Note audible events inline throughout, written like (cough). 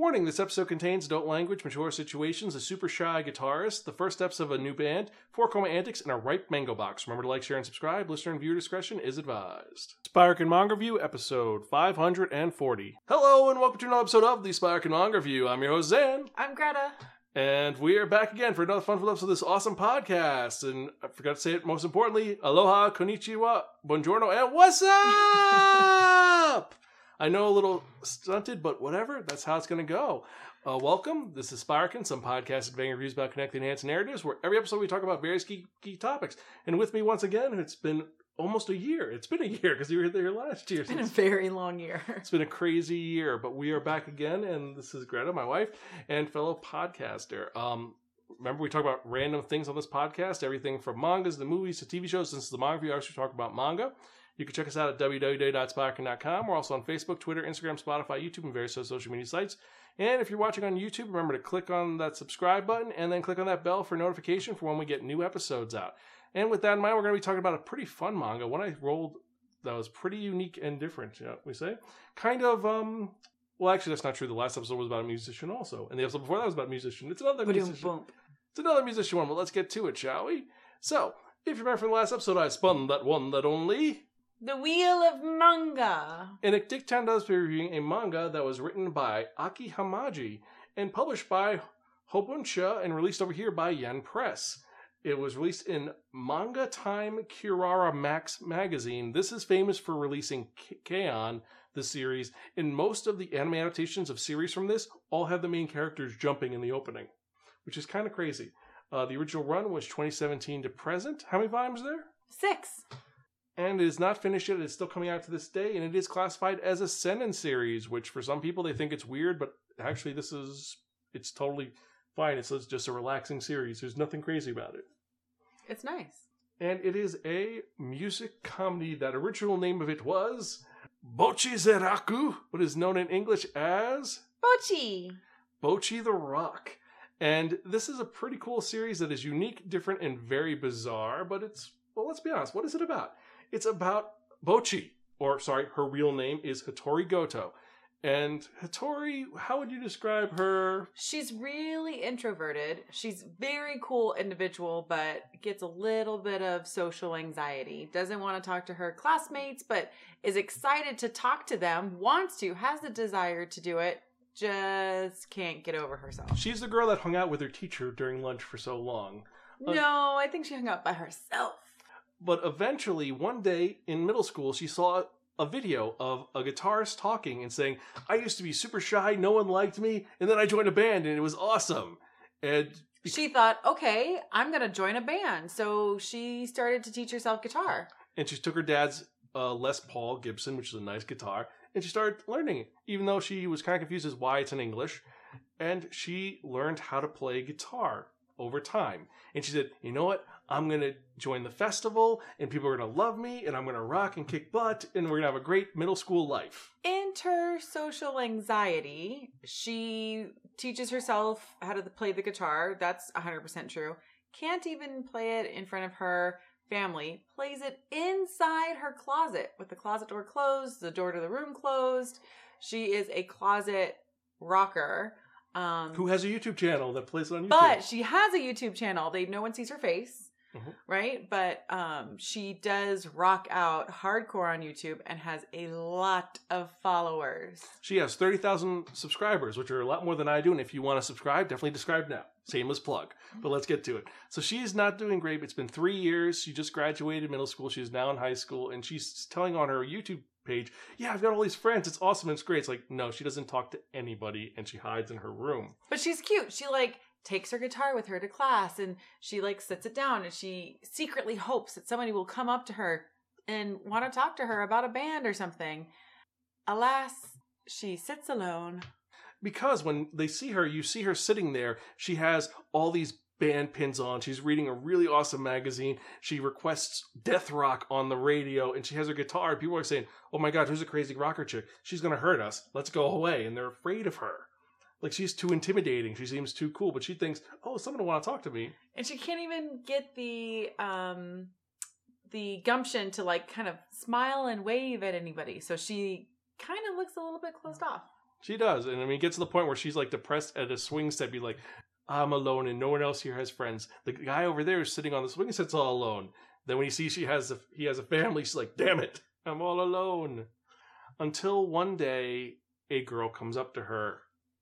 Warning this episode contains adult language, mature situations, a super shy guitarist, the first steps of a new band, four koma antics, and a ripe mango box. Remember to like, share, and subscribe. Listener and viewer discretion is advised. Spiraken Manga Review, episode 540. Hello, and welcome to another episode of the Spiraken Manga Review. I'm your host, Xan. I'm Gretta. And we are back again for another fun episode of this awesome podcast. And I forgot to say it most importantly aloha, konnichiwa, buongiorno, and what's up? I know a little stunted, but whatever. That's how it's going to go. Uh, welcome. This is Spiraken, some podcast advancing reviews about connecting enhanced narratives, where every episode we talk about various key, key topics. And with me once again, it's been almost a year. It's been a year because you were there last year. It's been a very long year. It's been a crazy year, but we are back again, and this is Gretta, my wife, and fellow podcaster. Um, remember, we talk about random things on this podcast, everything from mangas to movies to TV shows. Since the manga I actually talk about manga. You can check us out at www.spiraken.com. We're also on Facebook, Twitter, Instagram, Spotify, YouTube, and various social media sites. And if you're watching on YouTube, remember to click on that subscribe button and then click on that bell for notification for when we get new episodes out. And with that in mind, we're going to be talking about a pretty fun manga. One I rolled that was pretty unique and different, you know, we say. Kind of, um, well, actually, that's not true. The last episode was about a musician also. And the episode before that was about a musician. It's another Ba-doom, musician. boom. It's another musician one, but let's get to it, shall we? So, if you remember from the last episode, I spun that one that only. The Wheel of Manga. And at Dicktown does be reviewing a manga that was written by Aki Hamaji and published by Houbunsha and released over here by Yen Press. It was released in Manga Time Kirara Max magazine. This is famous for releasing K- K-On! The series, and most of the anime adaptations of series from this all have the main characters jumping in the opening, which is kind of crazy. Uh, the original run was 2017 to present. How many volumes are there? Six. and it is not finished yet. It's still coming out to this day, and it is classified as a seinen series, which for some people they think it's weird, but actually this is it's totally fine. It's just a relaxing series. There's nothing crazy about it, It's nice. and it is a music comedy. That original name of it was Bocchi Zeraku, what is known in English as Bocchi. Bocchi the Rock. And this is a pretty cool series that is unique, different, and very bizarre, but it's, well, let's be honest, what is it about? It's about Bocchi, or sorry, her real name is Hitori Goto. And Hitori, how would you describe her? She's really introverted. She's very cool individual, but gets a little bit of social anxiety. Doesn't want to talk to her classmates, but is excited to talk to them. Wants to, has the desire to do it. Just can't get over herself. She's the girl that hung out with her teacher during lunch for so long. Uh, No, I think she hung out by herself. But eventually, one day in middle school, she saw a video of a guitarist talking and saying, I used to be super shy, no one liked me, and then I joined a band and it was awesome. And She thought, okay, I'm going to join a band. So she started to teach herself guitar. and she took her dad's uh, Les Paul Gibson, which is a nice guitar, and she started learning it, even though she was kind of confused as why it's in English. And she learned how to play guitar over time. And she said, you know what? I'm going to join the festival, and people are going to love me, and I'm going to rock and kick butt, and we're going to have a great middle school life. Enter social anxiety. She teaches herself how to play the guitar. That's 100% true. Can't even play it in front of her family. Plays it inside her closet with the closet door closed, the door to the room closed. She is a closet rocker. Um, Who has a YouTube channel that plays it on YouTube? But she has a YouTube channel. They no one sees her face, Mhm. right? But um, she does rock out hardcore on YouTube and has a lot of followers. She has 30,000 subscribers, which are a lot more than I do. And if you want to subscribe, definitely subscribe now. Shameless plug. But let's get to it. So she's not doing great. It's been three years. She just graduated middle school. She's now in high school. And she's telling on her YouTube page, Yeah, I've got all these friends. It's awesome. It's great. It's like, no, she doesn't talk to anybody. And she hides in her room. But she's cute. She like takes her guitar with her to class and she like sits it down and she secretly hopes that somebody will come up to her and want to talk to her about a band or something. Alas, she sits alone. because when they see her, you see her sitting there. She has all these band pins on. She's reading a really awesome magazine. She requests death rock on the radio, and she has her guitar. People are saying, "Oh my God, who's a crazy rocker chick? She's gonna hurt us. Let's go away." And they're afraid of her. Like she's too intimidating. She seems too cool, but she thinks, "Oh, someone will want to talk to me." and she can't even get the um the gumption to like kind of smile and wave at anybody so she kind of looks a little bit closed off She does, and I mean, it gets to the point where she's like depressed at a swing set, be like, "I'm alone, and no one else here has friends." The guy over there is sitting on the swing set's all alone. Then when he sees she has a, he has a family, she's like, "Damn it, I'm all alone." Until one day, a girl comes up to her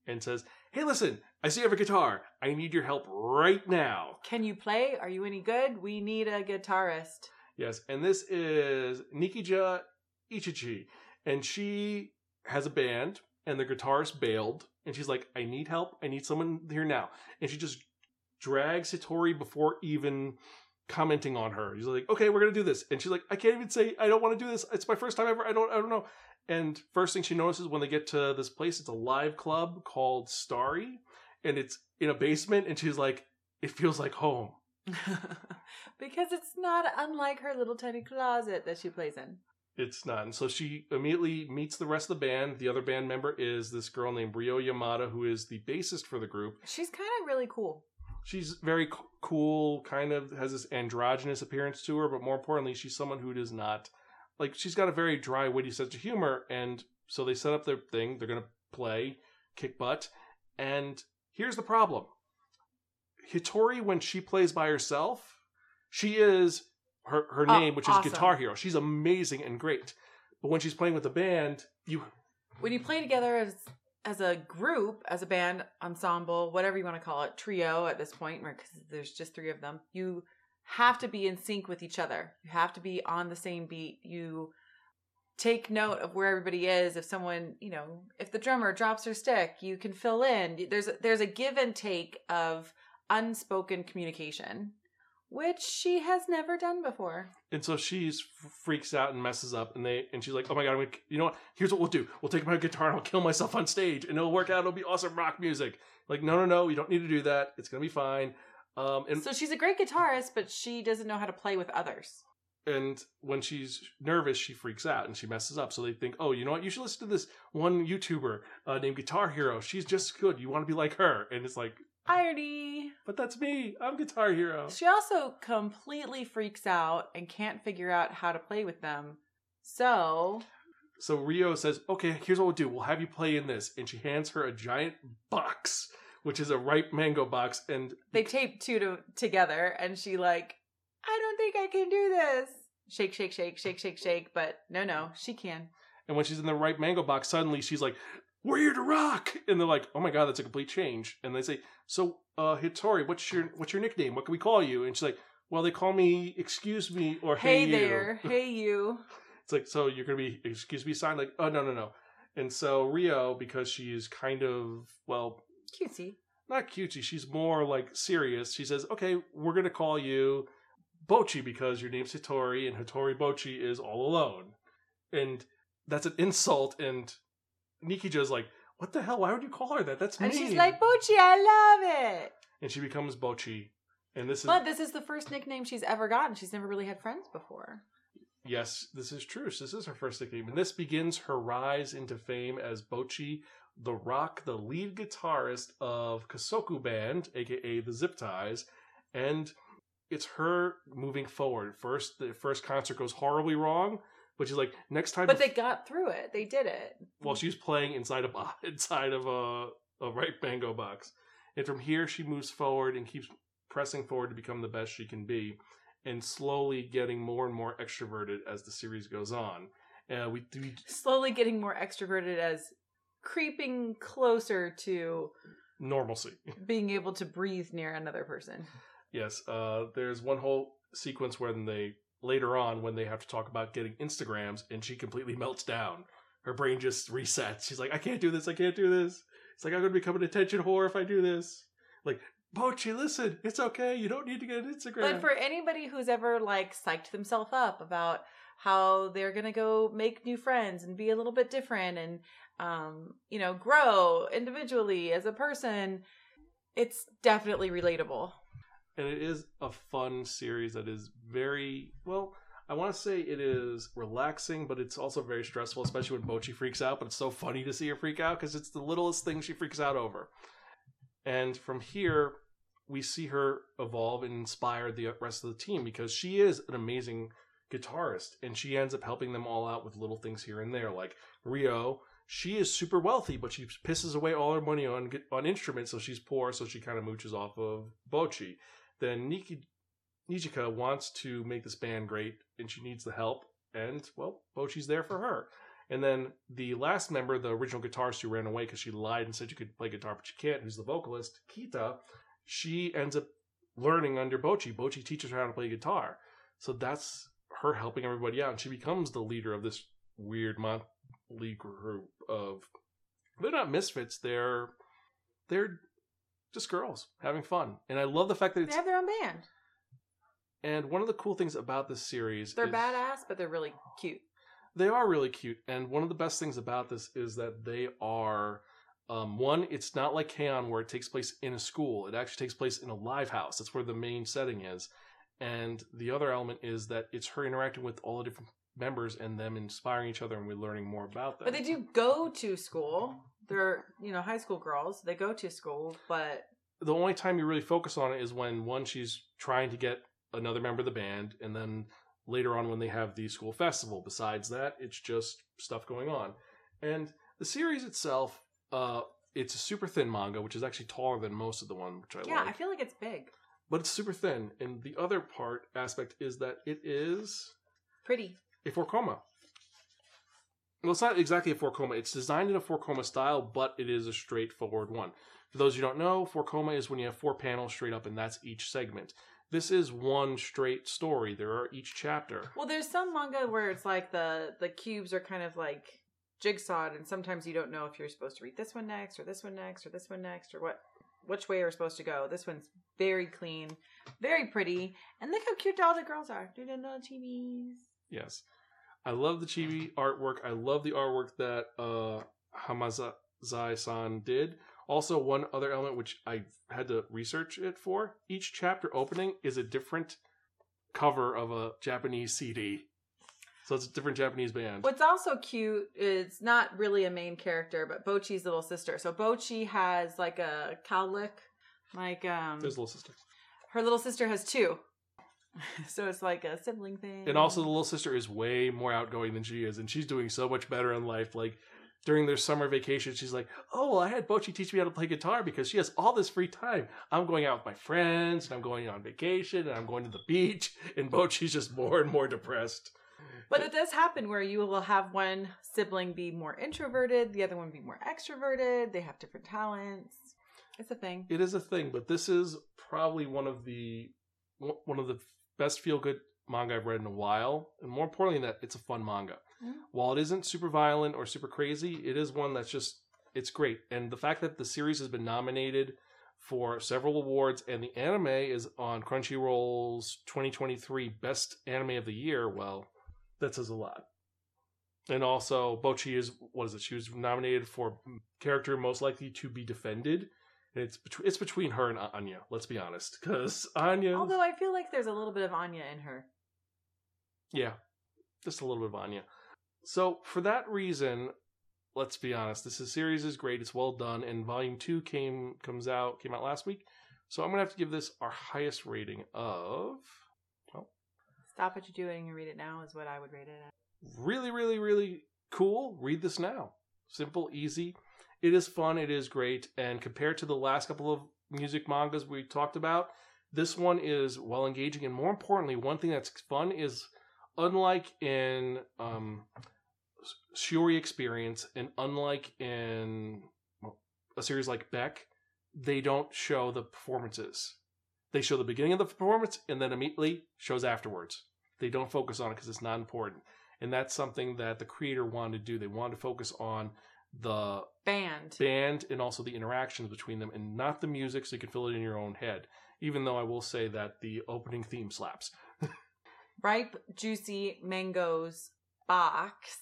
and says, "Hey, listen, I see you have a guitar. I need your help right now." Can you play? Are you any good? We need a guitarist. Yes, and this is Nijika Ijichi, and she has a band, and the guitarist bailed, and she's like, "I need help. I need someone here now," and she just drags Hitori before even commenting on her. He's like, "Okay, we're gonna do this," and she's like, "I can't even say I don't want to do this. It's my first time ever. I don't. I don't know." And first thing she notices when they get to this place, it's a live club called Starry, and it's in a basement, and she's like, "It feels like home." (laughs) because it's not unlike her little tiny closet that she plays in. It's not. And so she immediately meets the rest of the band. The other band member is this girl named Ryo Yamada, who is the bassist for the group. She's kind of really cool. She's very c- cool, kind of has this androgynous appearance to her, but more importantly, she's someone who does not like she's got a very dry, witty sense of humor, and so they set up their thing. They're gonna play, kick butt, and here's the problem: Hitori, when she plays by herself, she is her her Oh, name, which awesome. is Guitar Hero. She's amazing and great, but when she's playing with the band, you When you play together as as a group, as a band, ensemble, whatever you want to call it, trio at this point, because there's just three of them, you have to be in sync with each other. You have to be on the same beat. You take note of where everybody is. If someone, you know, if the drummer drops her stick, you can fill in. There's there's a give and take of unspoken communication, which she has never done before. And so she's freaks out and messes up, and they and she's like, "Oh my god, I'm gonna, you know what? Here's what we'll do: we'll take my guitar and I'll kill myself on stage, and it'll work out. It'll be awesome rock music." Like, no, no, no, you don't need to do that. It's gonna be fine. Um, and So she's a great guitarist, but she doesn't know how to play with others. and when she's nervous, she freaks out and she messes up. So they think, "Oh, you know what? You should listen to this one YouTuber uh, named Guitar Hero. She's just good. You want to be like her." And it's like, Irony. "But that's me. I'm Guitar Hero." She also completely freaks out and can't figure out how to play with them. So So Ryo says, "Okay, here's what we'll do. We'll have you play in this." And she hands her a giant box, which is a ripe mango box, and they tape two to, together, and she like, I don't think I can do this. Shake, shake, shake, shake, shake, shake. But no, no, she can. And when she's in the ripe mango box, suddenly she's like, "We're here to rock!" And they're like, "Oh my god, that's a complete change!" And they say, "So, uh, Hitori, what's your what's your nickname? What can we call you?" And she's like, "Well, they call me Excuse Me or Hey, Hey, You." there, (laughs) hey you. It's like, so you're gonna be Excuse Me sign? Like, oh no no no. And so Ryo, because she is kind of well, Cutesy. not cutesy, she's more like serious. She says, "Okay, we're gonna call you Bocchi because your name's Hitori, and Hitori Bocchi is all alone." And that's an insult. And Nijika's like, "What the hell? Why would you call her that? That's And she's like, Bocchi, I love it. and she becomes Bocchi. And this is But this is the first nickname she's ever gotten. She's never really had friends before. yes, this is true. So this is her first nickname, and this begins her rise into fame as Bocchi the Rock, the lead guitarist of Kessoku Band, aka the Zip Ties, and it's her moving forward. First, the first concert goes horribly wrong, but she's like, next time. But they got through it. They did it. while she's playing inside a (laughs) inside of a a ripe mango box, and from here she moves forward and keeps pressing forward to become the best she can be, and slowly getting more and more extroverted as the series goes on. Uh, we, we Slowly getting more extroverted as creeping closer to normalcy. being able to breathe near another person. Yes, uh, there's one whole sequence when they later on when they have to talk about getting Instagrams, and she completely melts down. Her brain just resets. She's like, "I can't do this. I can't do this." It's like I'm gonna become an attention whore if I do this. Like, Bocchi, listen, it's okay. You don't need to get an Instagram. But for anybody who's ever like psyched themselves up about how they're gonna go make new friends and be a little bit different and um, you know, grow individually as a person, it's definitely relatable. And it is a fun series that is very well. I want to say it is relaxing, but it's also very stressful, especially when Bocchi freaks out. But it's so funny to see her freak out because it's the littlest thing she freaks out over. And from here, we see her evolve and inspire the rest of the team because she is an amazing guitarist and she ends up helping them all out with little things here and there. Like Ryo, she is super wealthy, but she pisses away all her money on on instruments, so she's poor, so she kind of mooches off of Bocchi. Then Niki, Nijika wants to make this band great, and she needs the help, and well, Bocchi's there for her. And then the last member, the original guitarist who ran away because she lied and said she could play guitar, but she can't, who's the vocalist, Kita, she ends up learning under Bocchi. Bocchi teaches her how to play guitar. So that's her helping everybody out. And she becomes the leader of this weird motley group of they're not misfits, they're they're just girls having fun. And I love the fact that They have their own band. and one of the cool things about this series They're is badass, but they're really cute. they are really cute. And one of the best things about this is that they are um, one, it's not like K-On! where it takes place in a school. It actually takes place in a live house. That's where the main setting is. And the other element is that it's her interacting with all the different members and them inspiring each other and we're learning more about them. But they do go to school. They're, you know, high school girls. They go to school, but the only time you really focus on it is when one she's trying to get another member of the band and then later on when they have the school festival besides that it's just stuff going on and the series itself uh it's a super thin manga which is actually taller than most of the one which i yeah, like I feel like it's big. but it's super thin and the other part aspect is that it is Pretty. a four koma well it's not exactly a four koma it's designed in a four koma style but it is a straightforward one for those who don't know four koma is when you have four panels straight up and that's each segment this is one straight story there are each chapter Well, there's some manga where it's like the the cubes are kind of like jigsawed, and sometimes you don't know if you're supposed to read this one next, or this one next, or this one next, or what which way you're supposed to go. This one's very clean, very pretty, and look how cute all the girls are. Do the little chibis. yes i love the chibi artwork. I love the artwork that uh hamazai-san did. Also one other element which i had to research it for each chapter opening is a different cover of a japanese cd so it's a different japanese band. What's also cute is not really a main character, but Bocchi's little sister. So Bocchi has like a cowlick, like um, a little sister. her little sister has two. (laughs) so it's like a sibling thing. And also, the little sister is way more outgoing than she is, and she's doing so much better in life. Like during their summer vacation, she's like, "Oh, well, I had Bocchi teach me how to play guitar because she has all this free time. I'm going out with my friends, and I'm going on vacation, and I'm going to the beach." (laughs) And Bocchi's just more and more depressed. But it does happen where you will have one sibling be more introverted, the other one be more extroverted. They have different talents. It's a thing. It is a thing, but this is probably one of the one of the best feel good manga I've read in a while, and more importantly, than that it's a fun manga. Mm. While it isn't super violent or super crazy, it is one that's just it's great. And the fact that the series has been nominated for several awards and the anime is on Crunchyroll's 2023 Best Anime of the Year, well, that says a lot. And also, Bocchi is what is it? She was nominated for character most likely to be defended. It's between it's between her and Anya. Let's be honest, because Anya, Although I feel like there's a little bit of Anya in her. yeah, just a little bit of Anya. So for that reason, let's be honest, this is, series is great. It's well done, and Volume Two came comes out came out last week. So I'm gonna have to give this our highest rating of Stop what you're doing and read it now is what I would rate it at. really, really, really cool. Read this now. Simple, easy. It is fun. It is great. And compared to the last couple of music mangas we talked about, this one is well engaging. And more importantly, one thing that's fun is unlike in um, Shiori Experience and unlike in a series like Beck, they don't show the performances. They show the beginning of the performance and then immediately shows afterwards. They don't focus on it because it's not important. And that's something that the creator wanted to do. They wanted to focus on the Band. band and also the interactions between them and not the music so you can fill it in your own head. Even though I will say that the opening theme slaps. (laughs) Ripe, juicy mangoes box,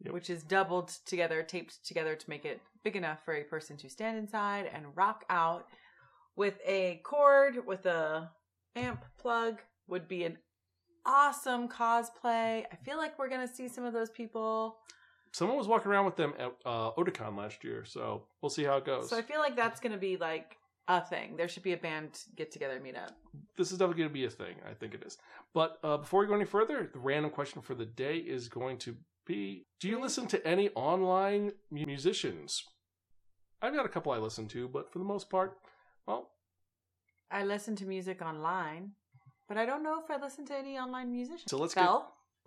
Yep. which is doubled together, taped together to make it big enough for a person to stand inside and rock out with a cord with a amp plug would be an awesome cosplay. I feel like we're gonna see some of those people. Someone was walking around with them at uh, Otakon last year, so we'll see how it goes. So I feel like that's gonna be like a thing. There should be a band get together meetup. this is definitely going to be a thing. I think it is. But uh, before we go any further, the random question for the day is going to be: do you listen to any online musicians? I've got a couple I listen to, but for the most part, well, I listen to music online, but I don't know if I listen to any online musicians. So let's get-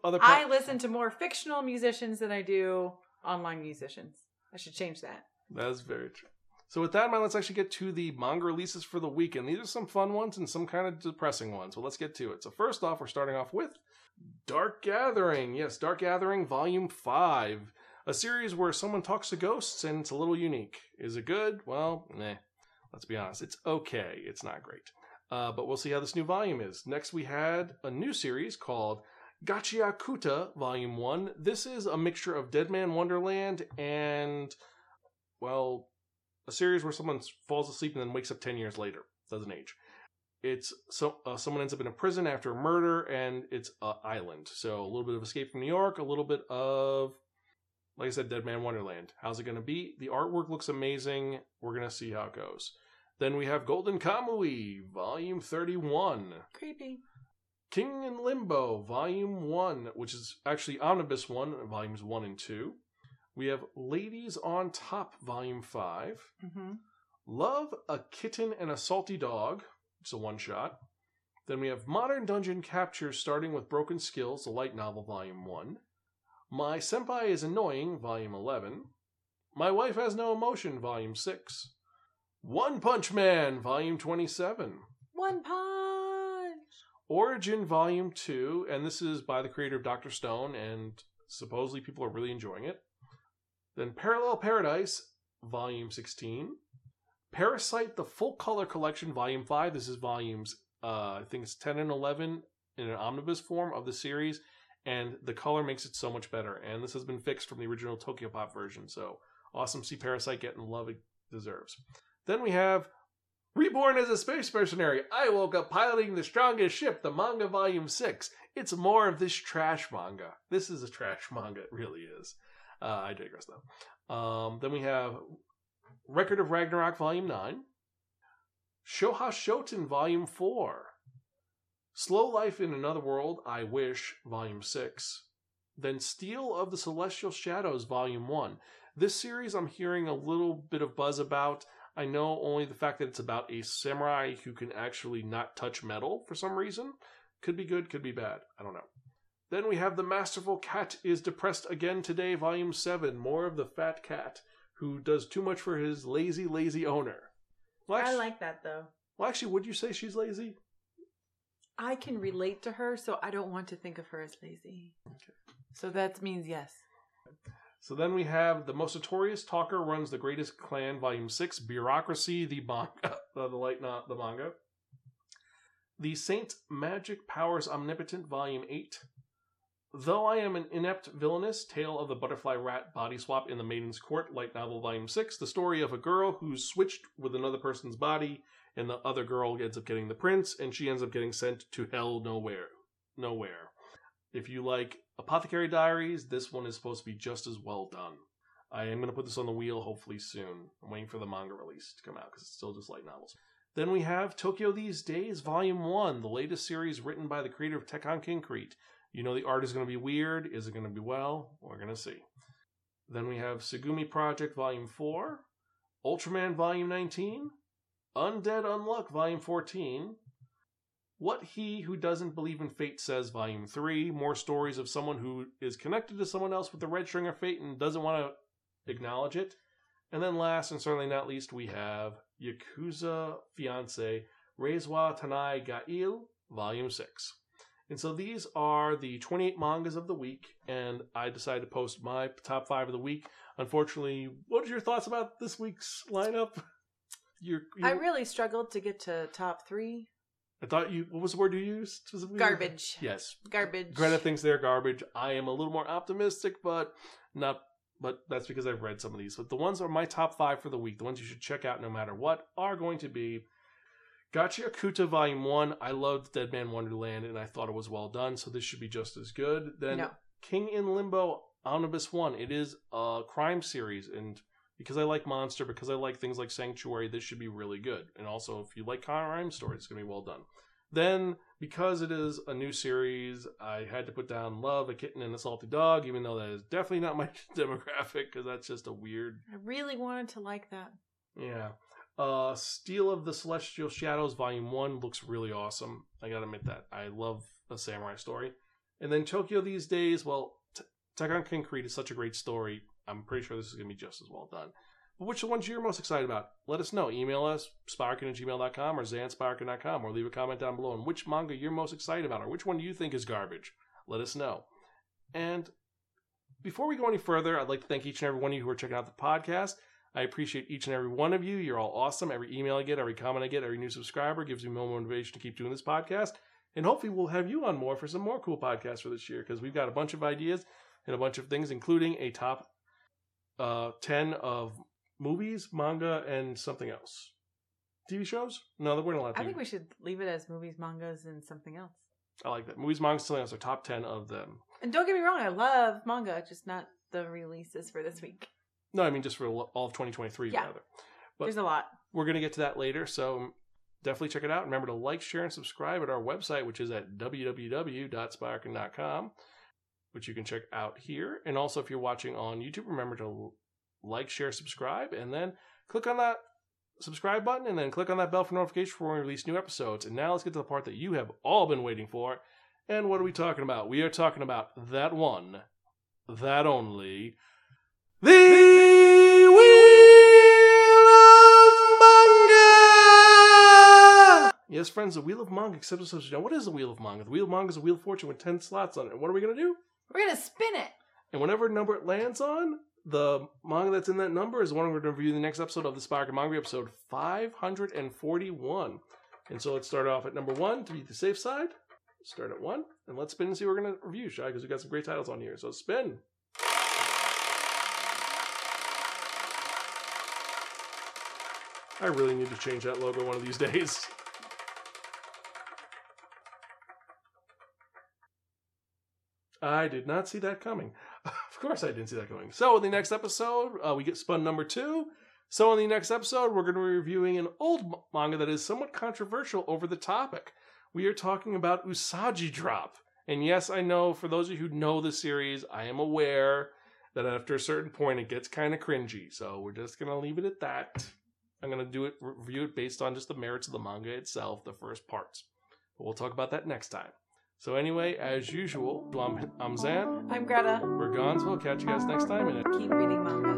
Other I listen to more fictional musicians than I do online musicians. I should change that. That's very true. So with that in mind, let's actually get to the manga releases for the week, and these are some fun ones and some kind of depressing ones. So let's get to it. So first off, we're starting off with Dark Gathering. Yes, Dark Gathering Volume Five, a series where someone talks to ghosts, and it's a little unique. Is it good? Well, meh. Let's be honest, it's okay. It's not great. Uh, but we'll see how this new volume is. Next, we had a new series called Gachiakuta Volume 1. This is a mixture of Deadman Wonderland and, well, a series where someone falls asleep and then wakes up 10 years later. Doesn't age. It's so uh, someone ends up in a prison after a murder, and it's an island. So a little bit of Escape from New York, a little bit of, like I said, Deadman Wonderland. How's it going to be? The artwork looks amazing. We're going to see how it goes. Then we have Golden Kamui, Volume 31. Creepy. King in Limbo, Volume 1, which is actually Omnibus 1, Volumes 1 and 2. We have Ladies on Top, Volume 5. hmm Love, a Kitten and a Salty Dog, it's a one shot. Then we have Modern Dungeon Capture, starting with Broken Skills, a light novel, Volume 1. My Senpai is Annoying, Volume 11. My Wife Has No Emotion, Volume 6. One Punch Man, Volume 27. One punch. Origin Volume 2, and this is by the creator of Dr. Stone, and supposedly people are really enjoying it. Then Parallel Paradise, Volume 16. Parasyte, the Full Color Collection, Volume 5. This is volumes, uh, I think it's 10 and 11 in an omnibus form of the series, and the color makes it so much better. And this has been fixed from the original Tokyo Pop version, so awesome see Parasyte getting the love it deserves. Then we have Reborn as a space mercenary, I woke up piloting the strongest ship, the manga volume 6. It's more of this trash manga. This is a trash (laughs) manga, it really is. Uh, I digress though. Um, then we have Record of Ragnarok volume 9, Show-ha Shoten volume 4, Slow Life in Another World, I Wish volume 6, then Steel of the Celestial Shadows volume 1. This series I'm hearing a little bit of buzz about. I know only the fact that it's about a samurai who can actually not touch metal for some reason. Could be good, could be bad. I don't know. Then we have The Masterful Cat is Depressed Again Today, Volume 7. More of the fat cat who does too much for his lazy, lazy owner. Well, I like that though. well, actually, would you say she's lazy? I can relate to her, so I don't want to think of her as lazy. So that means yes. So then we have The Most Notorious Talker Runs the Greatest Clan, Volume 6, Bureaucracy, the manga, (laughs) the light not the manga. The Saint Magic Powers Omnipotent, Volume 8. Though I Am an Inept Villainess, Tale of the Butterfly Rat Body Swap in the Maiden's Court, Light Novel Volume 6. The story of a girl who's switched with another person's body, and the other girl ends up getting the prince, and she ends up getting sent to hell nowhere. Nowhere. If you like Apothecary Diaries, this one is supposed to be just as well done. I am going to put this on the wheel hopefully soon. I'm waiting for the manga release to come out because it's still just light novels. Then we have Tokyo These Days, Volume 1, the latest series written by the creator of Tekkonkinkreet. You know the art is going to be weird. Is it going to be well? We're going to see. Then we have Segumi Project Volume 4, Ultraman Volume 19, Undead Unluck Volume 14, What He Who Doesn't Believe in Fate Says Volume 3, more stories of someone who is connected to someone else with the red string of fate and doesn't want to acknowledge it. And then last and certainly not least, we have Yakuza Fiance Raise wa Tanin ga Ii, Volume 6. And so these are the 28 mangas of the week, and I decided to post my top five of the week. Unfortunately, what are your thoughts about this week's lineup? (laughs) You're, you I really struggled to get to top three. I thought you. What was the word you used? Garbage. Yes. Garbage. Gretta thinks they're garbage. I am a little more optimistic, but not. But that's because I've read some of these. But the ones are my top five for the week. The ones you should check out no matter what are going to be Gachiakuta Volume 1. I loved Deadman Wonderland and I thought it was well done, so this should be just as good. Then No. King in Limbo Omnibus 1. It is a crime series, and because I like Monster, because I like things like Sanctuary, this should be really good. And also, if you like crime stories, it's going to be well done. Then, because it is a new series, I had to put down Love, a Kitten, and a Salty Dog, even though that is definitely not my (laughs) demographic, because that's just a weird. I really wanted to like that. Yeah. Uh, Steel of the Celestial Shadows, Volume 1 looks really awesome. I gotta admit that. I love a samurai story. And then Tokyo these days, well, T- on Concrete is such a great story. I'm pretty sure this is gonna be just as well done. But which ones you're most excited about? Let us know. Email us, spiraken at gmail.com or xanspiraken.com, or leave a comment down below on which manga you're most excited about, or which one do you think is garbage. Let us know. And before we go any further, I'd like to thank each and every one of you who are checking out the podcast. I appreciate each and every one of you. You're all awesome. Every email I get, every comment I get, every new subscriber gives me more motivation to keep doing this podcast. And hopefully, we'll have you on more for some more cool podcasts for this year because we've got a bunch of ideas and a bunch of things, including a top uh, 10 of movies, manga, and something else. TV shows? No, we're not allowed to. I think we should leave it as movies, mangas, and something else. I like that. Movies, manga, something else are top 10 of them. And don't get me wrong, I love manga, just not the releases for this week. No, I mean just for all of 2023, Yeah. rather. But- There's a lot. We're going to get to that later, so definitely check it out. Remember to like, share, and subscribe at our website, which is at www.spiraken.com, which you can check out here. And also, if you're watching on YouTube, remember to like, share, subscribe, and then click on that subscribe button, and then click on that bell for notification for when we release new episodes. And now let's get to the part that you have all been waiting for. And what are we talking about? We are talking about that one, that only, the Wheel of Manga! Yes, friends, the Wheel of Manga accepts us. Now, what is the Wheel of Manga? The Wheel of Manga is a Wheel of Fortune with 10 slots on it. What are we going to do? We're gonna spin it. And whatever number it lands on, the manga that's in that number is the one we're going to review the next episode of the Spark Manga episode 541. And so let's start off at number one to be the safe side. Start at one, and let's spin and see what we're going to review, Shy, because we got some great titles on here. So spin. I really need to change that logo one of these (laughs) days. I did not see that coming. (laughs) of course, I didn't see that coming. So, in the next episode, uh, we get spun number two. So, in the next episode, we're going to be reviewing an old manga that is somewhat controversial over the topic. We are talking about Usagi Drop. And yes, I know for those of you who know the series, I am aware that after a certain point it gets kind of cringy. So, we're just going to leave it at that. I'm going to do it, review it based on just the merits of the manga itself, the first parts. But we'll talk about that next time. So anyway, as usual, I'm, I'm Xan. I'm Gretta. We're gone, so we'll catch you guys next time. And Keep reading manga.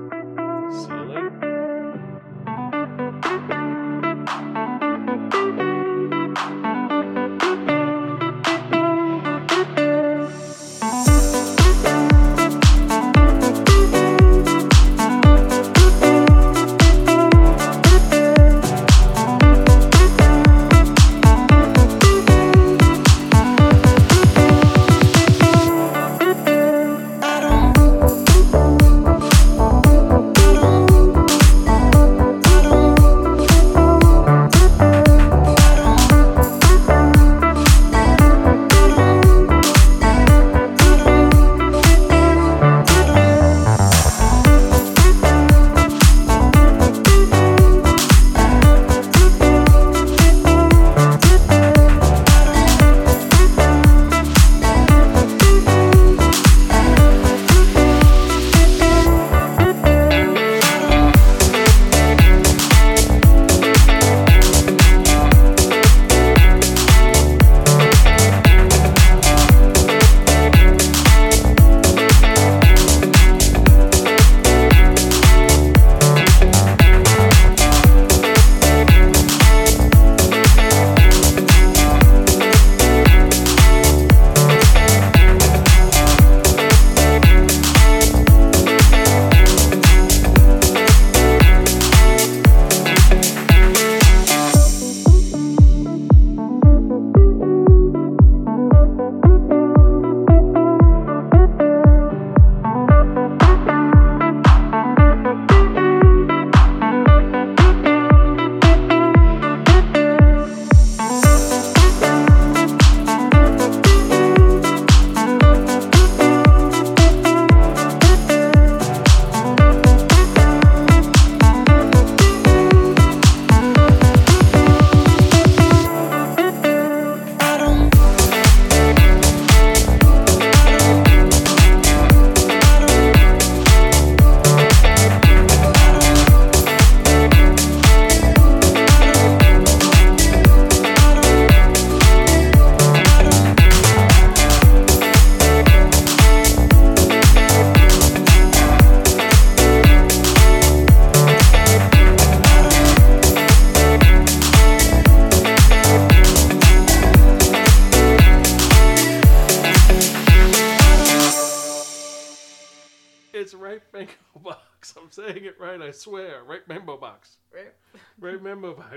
I'm saying it right. I swear. Ripe (laughs) mango box. Right. Ripe mango box.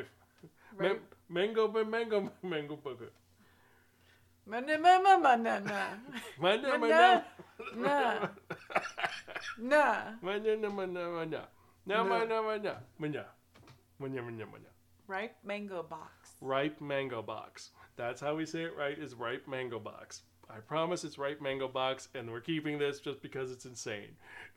Right. Man- mango, mango, mango burger. Mana, mana, mana, na. Mana, Mana, mana. na. Na. Mana, na, mana, mana. Na, No. mana, mana. Mana. Mana, mana, mana. Ripe mango box. Ripe mango box. That's how we say it right, is ripe mango box. I promise it's ripe mango box, and we're keeping this just because it's insane. (laughs)